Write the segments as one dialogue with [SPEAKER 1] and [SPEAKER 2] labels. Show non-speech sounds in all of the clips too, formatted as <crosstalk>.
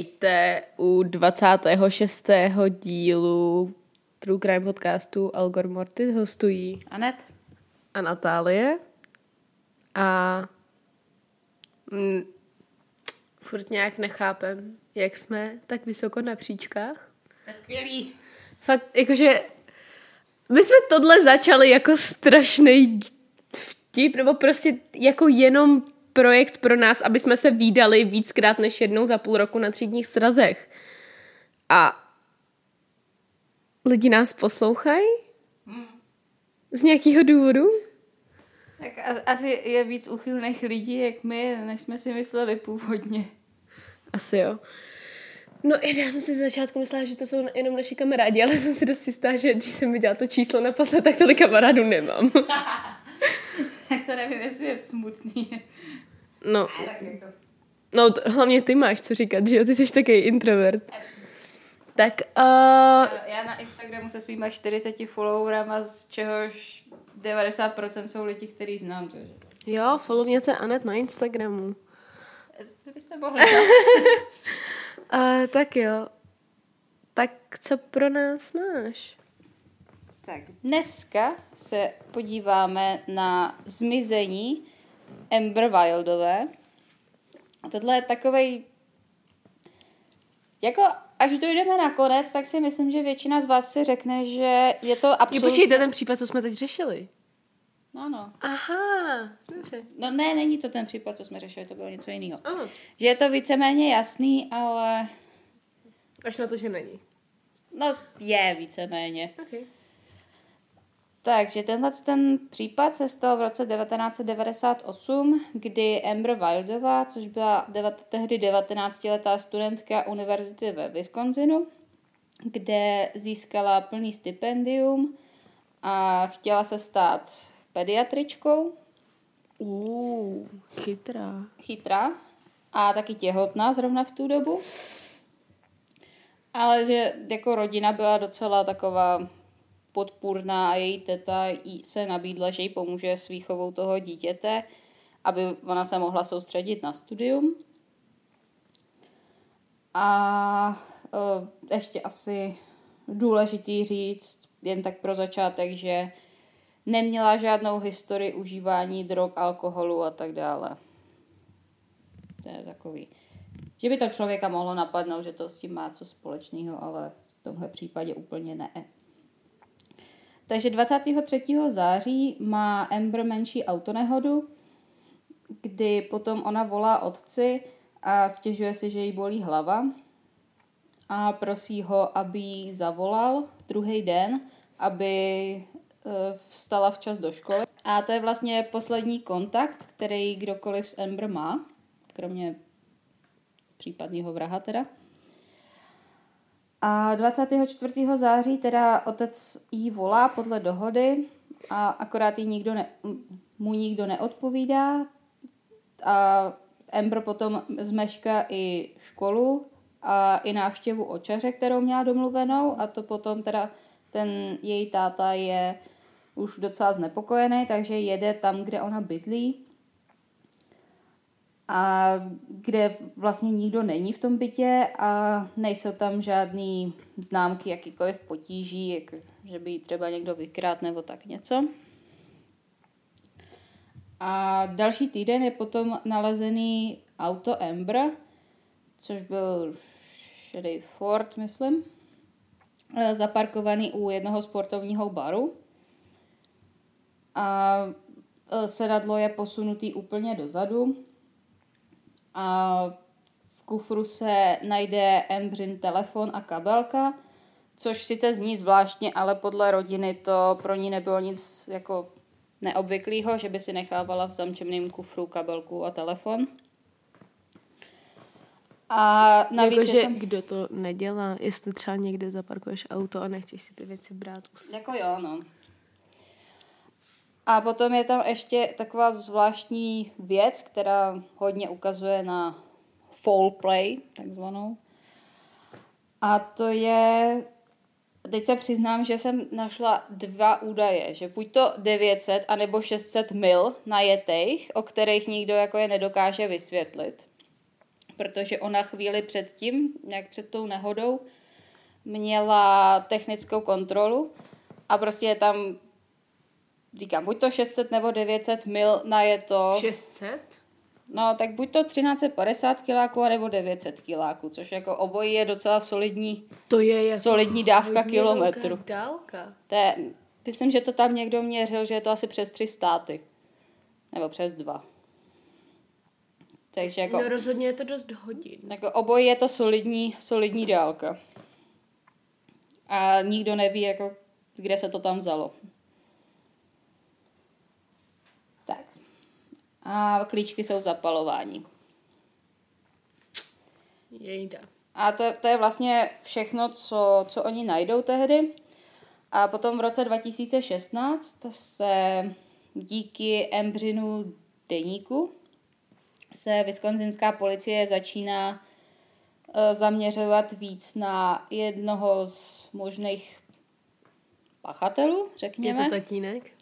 [SPEAKER 1] Vítejte u 26. dílu True Crime podcastu Algor Mortis hostují
[SPEAKER 2] Anet?
[SPEAKER 1] a Natálie. A mm, furt nějak nechápem, jak jsme tak vysoko na příčkách.
[SPEAKER 2] Jste skvělý.
[SPEAKER 1] Fakt, jakože my jsme tohle začali jako strašný vtip, nebo prostě jako jenom projekt pro nás, aby jsme se výdali víckrát než jednou za půl roku na třídních srazech. A lidi nás poslouchají? Z nějakého důvodu?
[SPEAKER 2] Tak asi je víc uchylných lidí, jak my, než jsme si mysleli původně.
[SPEAKER 1] Asi jo. No, já jsem si z začátku myslela, že to jsou jenom naši kamarádi, ale jsem si dost jistá, že když jsem viděla to číslo naposled, tak tolik kamarádů nemám. <laughs>
[SPEAKER 2] Tak <laughs> to nevím, jestli je smutný.
[SPEAKER 1] No,
[SPEAKER 2] tak jako...
[SPEAKER 1] no to, hlavně ty máš co říkat, že jo? Ty jsi takový introvert. Tak, uh,
[SPEAKER 2] Já na Instagramu se svýma 40 followerama, z čehož 90% jsou lidi, který znám, takže...
[SPEAKER 1] jo, followněte Anet na Instagramu.
[SPEAKER 2] To byste mohli.
[SPEAKER 1] Uh, <laughs> tak jo. Tak co pro nás máš?
[SPEAKER 2] Tak dneska se podíváme na zmizení Amber Wildové. A tohle je takovej... Jako až dojdeme na konec, tak si myslím, že většina z vás si řekne, že je to
[SPEAKER 1] Jo,
[SPEAKER 2] absolutně...
[SPEAKER 1] počkejte, ten případ, co jsme teď řešili.
[SPEAKER 2] No, no.
[SPEAKER 1] Aha, dobře.
[SPEAKER 2] No ne, není to ten případ, co jsme řešili, to bylo něco jiného.
[SPEAKER 1] Oh,
[SPEAKER 2] Že je to víceméně jasný, ale...
[SPEAKER 1] až na to, že není.
[SPEAKER 2] No, je víceméně.
[SPEAKER 1] Okay.
[SPEAKER 2] Takže tenhle ten případ se stal v roce 1998, kdy Amber Wildová, což byla devat, tehdy 19-letá studentka univerzity ve Wisconsinu, kde získala plný stipendium a chtěla se stát pediatričkou,
[SPEAKER 1] Uh, chytrá.
[SPEAKER 2] chytrá a taky těhotná zrovna v tu dobu. Ale že jako rodina byla docela taková podpůrná a její teta jí se nabídla, že jí pomůže s výchovou toho dítěte, aby ona se mohla soustředit na studium. A e, ještě asi důležitý říct, jen tak pro začátek, že neměla žádnou historii užívání drog, alkoholu a tak dále. To je takový. Že by to člověka mohlo napadnout, že to s tím má co společného, ale v tomhle případě úplně ne. Takže 23. září má Amber menší autonehodu, kdy potom ona volá otci a stěžuje si, že jí bolí hlava a prosí ho, aby jí zavolal druhý den, aby eh, vstala včas do školy. A to je vlastně poslední kontakt, který kdokoliv s Amber má, kromě případného vraha teda. A 24. září teda otec jí volá podle dohody a akorát jí nikdo ne, mu nikdo neodpovídá a Amber potom zmeška i školu a i návštěvu očaře, kterou měla domluvenou a to potom teda ten její táta je už docela znepokojený, takže jede tam, kde ona bydlí a kde vlastně nikdo není v tom bytě a nejsou tam žádný známky jakýkoliv potíží, jak, že by třeba někdo vykrát nebo tak něco. A další týden je potom nalezený auto Amber, což byl šedý Ford, myslím, eh, zaparkovaný u jednoho sportovního baru. A eh, sedadlo je posunutý úplně dozadu, a v kufru se najde Embrin telefon a kabelka, což sice zní zvláštně, ale podle rodiny to pro ní nebylo nic jako neobvyklého, že by si nechávala v zamčeném kufru kabelku a telefon. A navíc
[SPEAKER 1] Jakože
[SPEAKER 2] je tam...
[SPEAKER 1] kdo to nedělá, jestli třeba někde zaparkuješ auto a nechceš si ty věci brát. us-
[SPEAKER 2] Jako jo, no. A potom je tam ještě taková zvláštní věc, která hodně ukazuje na foul play, takzvanou. A to je teď se přiznám, že jsem našla dva údaje, že buď to 900 anebo 600 mil najetých, o kterých nikdo jako je nedokáže vysvětlit. Protože ona chvíli předtím, jak před tou nehodou, měla technickou kontrolu a prostě je tam, říkám, buď to 600 nebo 900 mil najeto.
[SPEAKER 1] 600?
[SPEAKER 2] No, tak buď to 1350 kiláků, nebo 900 kiláků, což jako obojí je docela solidní,
[SPEAKER 1] To je jako
[SPEAKER 2] solidní dávka kilometru.
[SPEAKER 1] dálka.
[SPEAKER 2] To je, myslím, že to tam někdo měřil, že je to asi přes tři státy. Nebo přes dva. Takže jako,
[SPEAKER 1] No rozhodně je to dost hodin.
[SPEAKER 2] jako obojí je to solidní, solidní dálka. A nikdo neví, jako, kde se to tam vzalo. A klíčky jsou v zapalování.
[SPEAKER 1] Jejda.
[SPEAKER 2] A to, to je vlastně všechno, co, co oni najdou tehdy. A potom v roce 2016 se díky Embrynu deníku se wisconsinská policie začíná eh, zaměřovat víc na jednoho z možných pachatelů,
[SPEAKER 1] Je
[SPEAKER 2] řekněme.
[SPEAKER 1] to tatínek?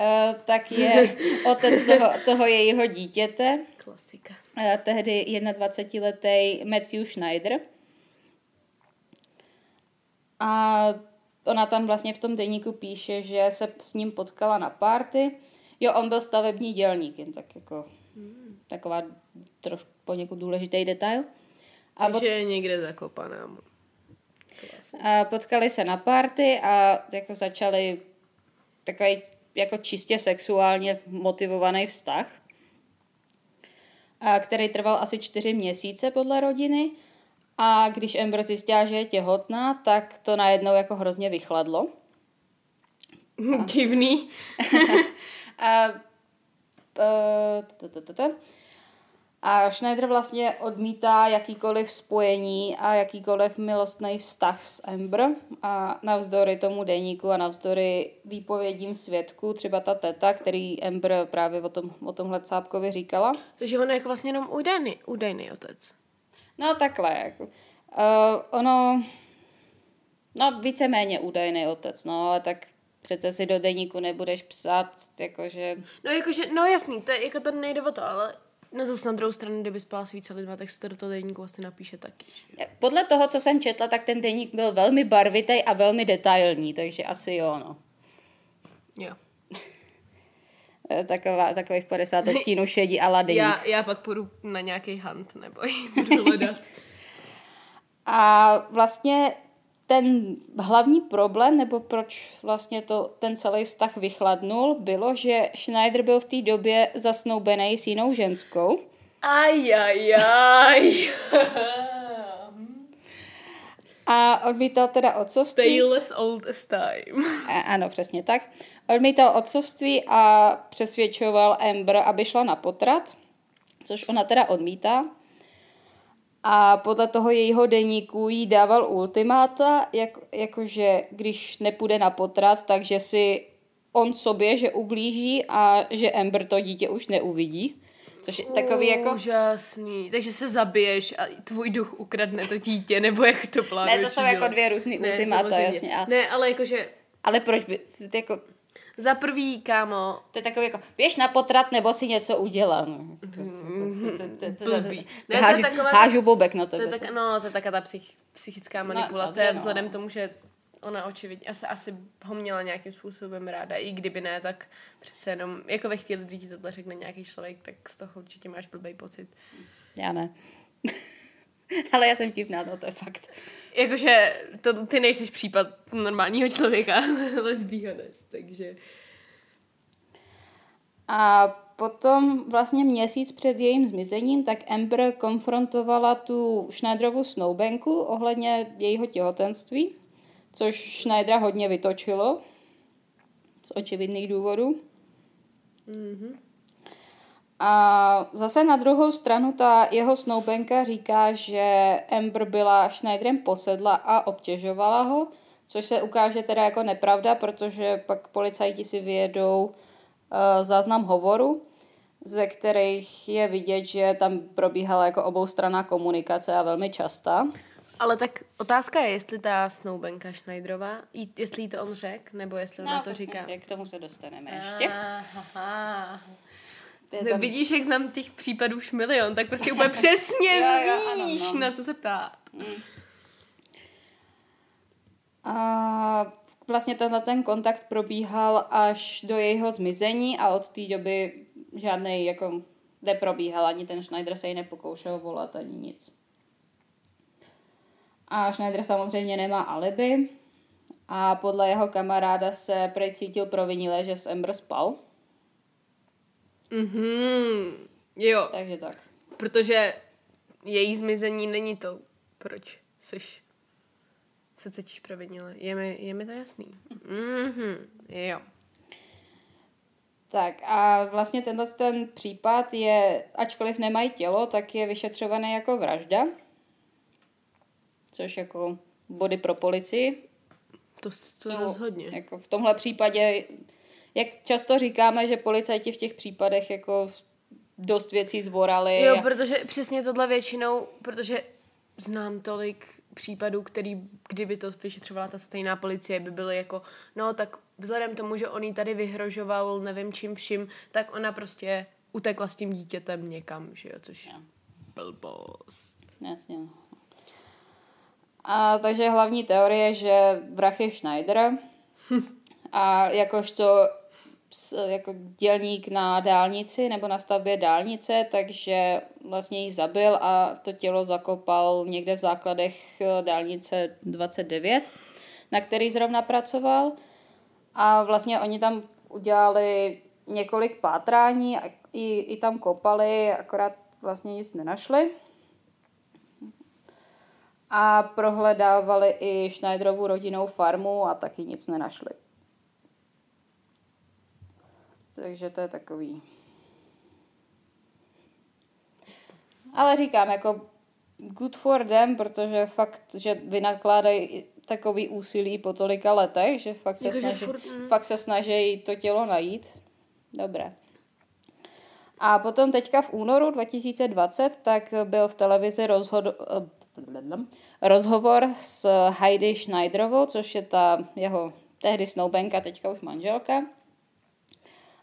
[SPEAKER 2] Eh, tak je <laughs> otec toho, toho jejího dítěte,
[SPEAKER 1] Klasika.
[SPEAKER 2] eh, tehdy 21-letý Matthew Schneider. A ona tam vlastně v tom deníku píše, že se s ním potkala na párty. Jo, on byl stavební dělník, jen tak jako taková trošku poněkud důležitý detail. A
[SPEAKER 1] Takže je někde zakopaná.
[SPEAKER 2] A potkali se na party a jako začali takový jako čistě sexuálně motivovaný vztah, a který trval asi čtyři měsíce podle rodiny. A když Amber zjistila, že je těhotná, tak to najednou jako hrozně vychladlo.
[SPEAKER 1] Divný. <laughs>
[SPEAKER 2] A, <laughs> t- a Schneider vlastně odmítá jakýkoliv spojení a jakýkoliv milostný vztah s Amber a navzdory tomu deníku a navzdory výpovědím svědků, třeba ta teta, který Amber právě o, tom, o tomhle cápkovi říkala.
[SPEAKER 1] Takže on je jako vlastně jenom údajný, údajný otec.
[SPEAKER 2] No takhle, jako. Uh, ono, no víceméně údajný otec, no ale tak přece si do deníku nebudeš psát, jakože
[SPEAKER 1] No jakože, no jasný, to je jako to nejde o to, ale no zase na druhou stranu, kdyby spala s více lidma, tak se to do toho deníku asi napíše taky. Že?
[SPEAKER 2] Podle toho, co jsem četla, tak ten deník byl velmi barvitý a velmi detailní, takže asi jo, no.
[SPEAKER 1] Jo. <laughs>
[SPEAKER 2] E, Taková, takových 50 odstínů šedí a deník.
[SPEAKER 1] Já, já pak půjdu na nějaký hunt, nebo budu <laughs> hledat.
[SPEAKER 2] A vlastně ten hlavní problém, nebo proč vlastně to, ten celý vztah vychladnul, bylo, že Schneider byl v té době zasnoubený s jinou ženskou.
[SPEAKER 1] Ajajaj.
[SPEAKER 2] A odmítal teda otcovství.
[SPEAKER 1] As old as time.
[SPEAKER 2] A, ano, přesně tak. Odmítal otcovství a přesvědčoval Amber, aby šla na potrat, což ona teda odmítá. A podle toho jejího deníku jí dával ultimáta, jak, jakože když nepůjde na potrat, takže si on sobě, že ublíží a že Amber to dítě už neuvidí. Což je takový jako...
[SPEAKER 1] Úžasný. Takže se zabiješ a tvůj duch ukradne to dítě, nebo jak to plánuješ
[SPEAKER 2] Ne, to jsou
[SPEAKER 1] udělat?
[SPEAKER 2] jako dvě různý
[SPEAKER 1] Ne,
[SPEAKER 2] ultimáta,
[SPEAKER 1] samozřejmě.
[SPEAKER 2] jasně. A,
[SPEAKER 1] Ne, ale jakože
[SPEAKER 2] ale proč by... Jako,
[SPEAKER 1] za prvý, kámo,
[SPEAKER 2] to je takový jako, běž na potrat, nebo si něco udělá. No.
[SPEAKER 1] blbý. Je
[SPEAKER 2] Hážu, bobek na tebe.
[SPEAKER 1] no, to je taká ta psych, psychická manipulace,
[SPEAKER 2] no.
[SPEAKER 1] vzhledem k tomu, že ona očividně asi, asi ho měla nějakým způsobem ráda, i kdyby ne, tak přece jenom, jako ve chvíli, kdy ti tohle řekne nějaký člověk, tak z toho určitě máš blbý pocit.
[SPEAKER 2] Já ne. <laughs> Ale já jsem divná, no to je fakt.
[SPEAKER 1] Jakože to, ty nejsiš případ normálního člověka, <laughs> lesbího dnes, takže...
[SPEAKER 2] A potom vlastně měsíc před jejím zmizením, tak Amber konfrontovala tu Schneiderovu snoubenku ohledně jejího těhotenství, což Schneidera hodně vytočilo z očividných důvodů. A zase na druhou stranu ta jeho snoubenka říká, že Amber byla Schneiderem posedla a obtěžovala ho, což se ukáže teda jako nepravda, protože pak policajti si vyjedou uh, záznam hovoru, ze kterých je vidět, že tam probíhala jako oboustraná komunikace a velmi častá.
[SPEAKER 1] Ale tak otázka je, jestli ta snoubenka Schneiderová, jestli jí to on řekl, nebo jestli ona to říká.
[SPEAKER 2] K tomu se dostaneme ještě.
[SPEAKER 1] Aha.
[SPEAKER 2] Je tam-
[SPEAKER 1] vidíš, jak znám těch případů už milion, tak prostě úplně přesně <laughs>
[SPEAKER 2] Jo, jo, ano,
[SPEAKER 1] víš,
[SPEAKER 2] no.
[SPEAKER 1] na co se ptá.
[SPEAKER 2] A vlastně tenhle ten kontakt probíhal až do jejího zmizení a od té doby žádný jako neprobíhal, ani ten Schneider se jí nepokoušel volat, ani nic. A Schneider samozřejmě nemá alibi a podle jeho kamaráda se prej cítil provinile, že s Amber spal,
[SPEAKER 1] Mhm, jo,
[SPEAKER 2] takže tak.
[SPEAKER 1] protože její zmizení není to, proč seš se cítíš provinile. Je mi, je mi to jasný. Mhm, jo.
[SPEAKER 2] Tak a vlastně tenhle ten případ je, ačkoliv nemají tělo, tak je vyšetřovaný jako vražda. Což jako body pro policii.
[SPEAKER 1] To, to
[SPEAKER 2] Jsou
[SPEAKER 1] rozhodně.
[SPEAKER 2] Jako v tomhle případě, jak často říkáme, že policajti v těch případech jako dost věcí zvorali.
[SPEAKER 1] Jo,
[SPEAKER 2] a-
[SPEAKER 1] protože přesně tohle většinou, protože znám tolik případů, který, kdyby to vyšetřovala ta stejná policie, by byly jako, no tak vzhledem tomu, že on jí tady vyhrožoval nevím čím vším, tak ona prostě utekla s tím dítětem někam, že jo, což
[SPEAKER 2] Jo.
[SPEAKER 1] blbost.
[SPEAKER 2] Jasně. A takže hlavní teorie je, že vrah je Schneider <laughs> a jakožto jako dělník na dálnici nebo na stavbě dálnice, takže vlastně ji zabil a to tělo zakopal někde v základech eh, dálnice 29, na který zrovna pracoval. A vlastně oni tam udělali několik pátrání a i, i tam kopali, akorát vlastně nic nenašli a prohledávali i Schneiderovu rodinnou farmu a taky nic nenašli. Takže to je takový. Ale říkám, jako good for them, protože fakt, že vynakládají takový úsilí po tolika letech, že fakt se, snaží,
[SPEAKER 1] furt, mm.
[SPEAKER 2] fakt se snaží to tělo najít. Dobré. A potom teďka v únoru 2020 tak byl v televizi rozhod, eh, rozhovor s Heidi Schneiderovou, což je ta jeho tehdy snoubenka, teďka už manželka.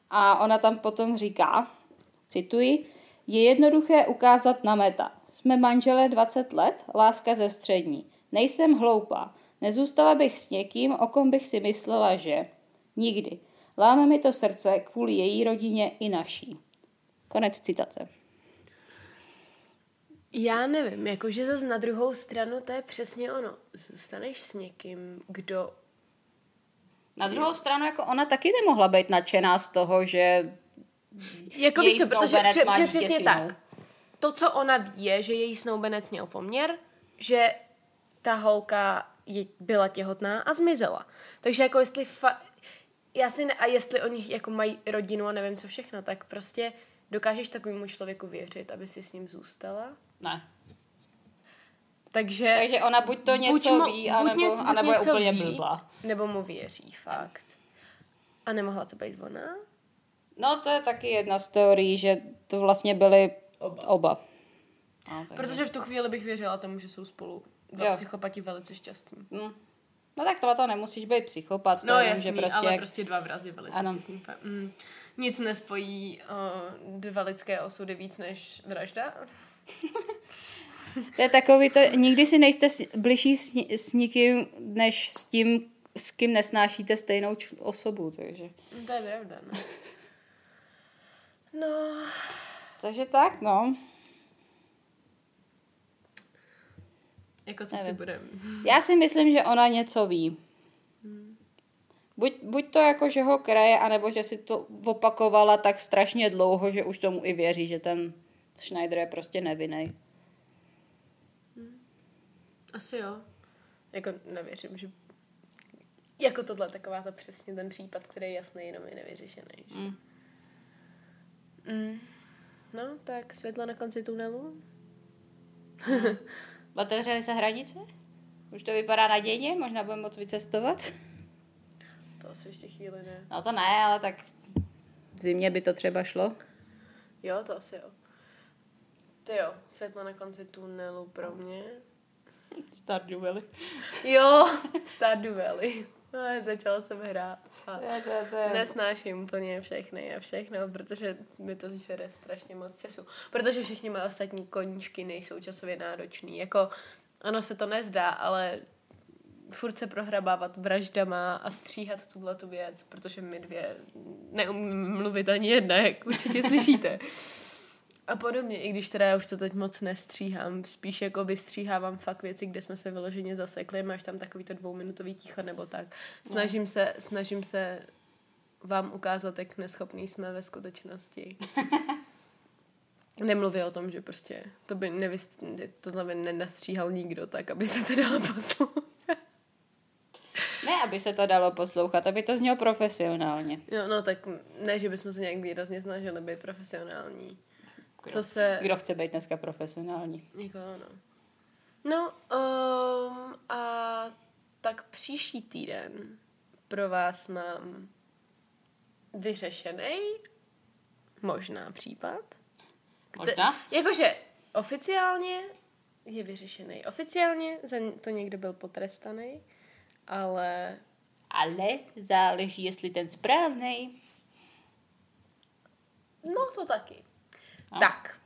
[SPEAKER 2] A ona tam potom říká, cituji, je jednoduché ukázat na meta. Jsme manželé 20 let, láska ze střední. Nejsem hloupá. Nezůstala bych s někým, o kom bych si myslela, že... Nikdy. Láme mi to srdce kvůli její rodině i naší. Konec citace.
[SPEAKER 1] Já nevím, jakože zase na druhou stranu to je přesně ono. Zůstaneš s někým, kdo
[SPEAKER 2] Na druhou stranu, jako ona taky nemohla být nadšená z toho, že
[SPEAKER 1] Jako
[SPEAKER 2] Její
[SPEAKER 1] víš co, protože pře,
[SPEAKER 2] dítě
[SPEAKER 1] přesně tak. To, co ona ví, je, že její snoubenec měl poměr, že ta holka je, byla těhotná a zmizela. Takže jako jestli fa- já si ne, a jestli oni jako mají rodinu a nevím co všechno, tak prostě dokážeš takovému člověku věřit, aby si s ním zůstala.
[SPEAKER 2] ne.
[SPEAKER 1] Takže,
[SPEAKER 2] Takže ona buď to něco
[SPEAKER 1] mo-
[SPEAKER 2] ví, anebo,
[SPEAKER 1] ně- buď
[SPEAKER 2] anebo je úplně
[SPEAKER 1] ví,
[SPEAKER 2] blbá.
[SPEAKER 1] Nebo mu věří, fakt. A nemohla to být ona?
[SPEAKER 2] No to je taky jedna z teorií, že to vlastně byly
[SPEAKER 1] Oba.
[SPEAKER 2] oba. No,
[SPEAKER 1] Protože v tu chvíli bych věřila tomu, že jsou spolu dva
[SPEAKER 2] Jo.
[SPEAKER 1] psychopati velice šťastní.
[SPEAKER 2] No. no tak to, to nemusíš být psychopat,
[SPEAKER 1] No jasný,
[SPEAKER 2] že prostě
[SPEAKER 1] ale
[SPEAKER 2] jak-
[SPEAKER 1] prostě dva vrazy velice
[SPEAKER 2] Ano.
[SPEAKER 1] šťastný. Mm. Nic nespojí uh, dva lidské osudy víc než vražda. <laughs>
[SPEAKER 2] To je takový, to, nikdy si nejste bližší s, s nikým, než s tím, s kým nesnášíte stejnou č- osobu, takže.
[SPEAKER 1] To je pravda, no. No,
[SPEAKER 2] Takže tak, no.
[SPEAKER 1] jako co si
[SPEAKER 2] Nevím.
[SPEAKER 1] budem.
[SPEAKER 2] Já si myslím, že ona něco ví. Buď, buď to jako, že ho kraje, anebo že si to opakovala tak strašně dlouho, že už tomu i věří, že ten Schneider je prostě nevinný.
[SPEAKER 1] Asi jo. Jako nevěřím, že... Jako tohle taková to přesně ten případ, který je jasný, jenom je nevyřešený. že?
[SPEAKER 2] Mm.
[SPEAKER 1] Mm. No, tak světlo na konci tunelu. <laughs>
[SPEAKER 2] Otevřely se hranice? Už to vypadá nadějně, možná budeme moc vycestovat. <laughs>
[SPEAKER 1] To asi ještě chvíli ne.
[SPEAKER 2] No to ne, ale tak v zimě by to třeba šlo.
[SPEAKER 1] Jo, to asi jo. Ty jo, světlo na konci tunelu pro mě.
[SPEAKER 2] Stardew Valley.
[SPEAKER 1] Jo, Stardew Valley. No, začala jsem hrát. A nesnáším úplně všechny a všechno, protože mi to žere strašně moc času. Protože všechny moje ostatní koníčky nejsou časově náročný. Jako, ono se to nezdá, ale furt se prohrabávat vraždama a stříhat tuhle tu věc, protože my dvě neumíme mluvit ani jedna, jak určitě slyšíte. A podobně, i když teda já už to teď moc nestříhám, spíš jako vystříhávám fakt věci, kde jsme se vyloženě zasekli, máš tam takový to dvouminutový ticho nebo tak. Snažím se, snažím se vám ukázat, jak neschopný jsme ve skutečnosti. <laughs> Nemluví o tom, že prostě to by nevys, tohle by nenastříhal nikdo tak, aby se to dalo poslouchat.
[SPEAKER 2] Ne, aby se to dalo poslouchat, aby to znělo profesionálně.
[SPEAKER 1] Jo, no tak ne, že bychom se nějak výrazně snažili být profesionální. Co se...
[SPEAKER 2] Kdo chce být dneska profesionální?
[SPEAKER 1] Jako ano. No um, a tak příští týden pro vás mám vyřešený možná případ.
[SPEAKER 2] Možná?
[SPEAKER 1] Jakože oficiálně je vyřešený. Oficiálně za to někdo byl potrestaný, ale
[SPEAKER 2] Ale záleží, jestli ten správný.
[SPEAKER 1] no to taky.
[SPEAKER 2] A?
[SPEAKER 1] Tak.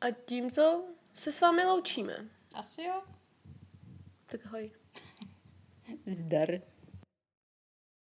[SPEAKER 1] A tímto se s vámi loučíme.
[SPEAKER 2] Asi jo.
[SPEAKER 1] Tak ahoj.
[SPEAKER 2] Zdar.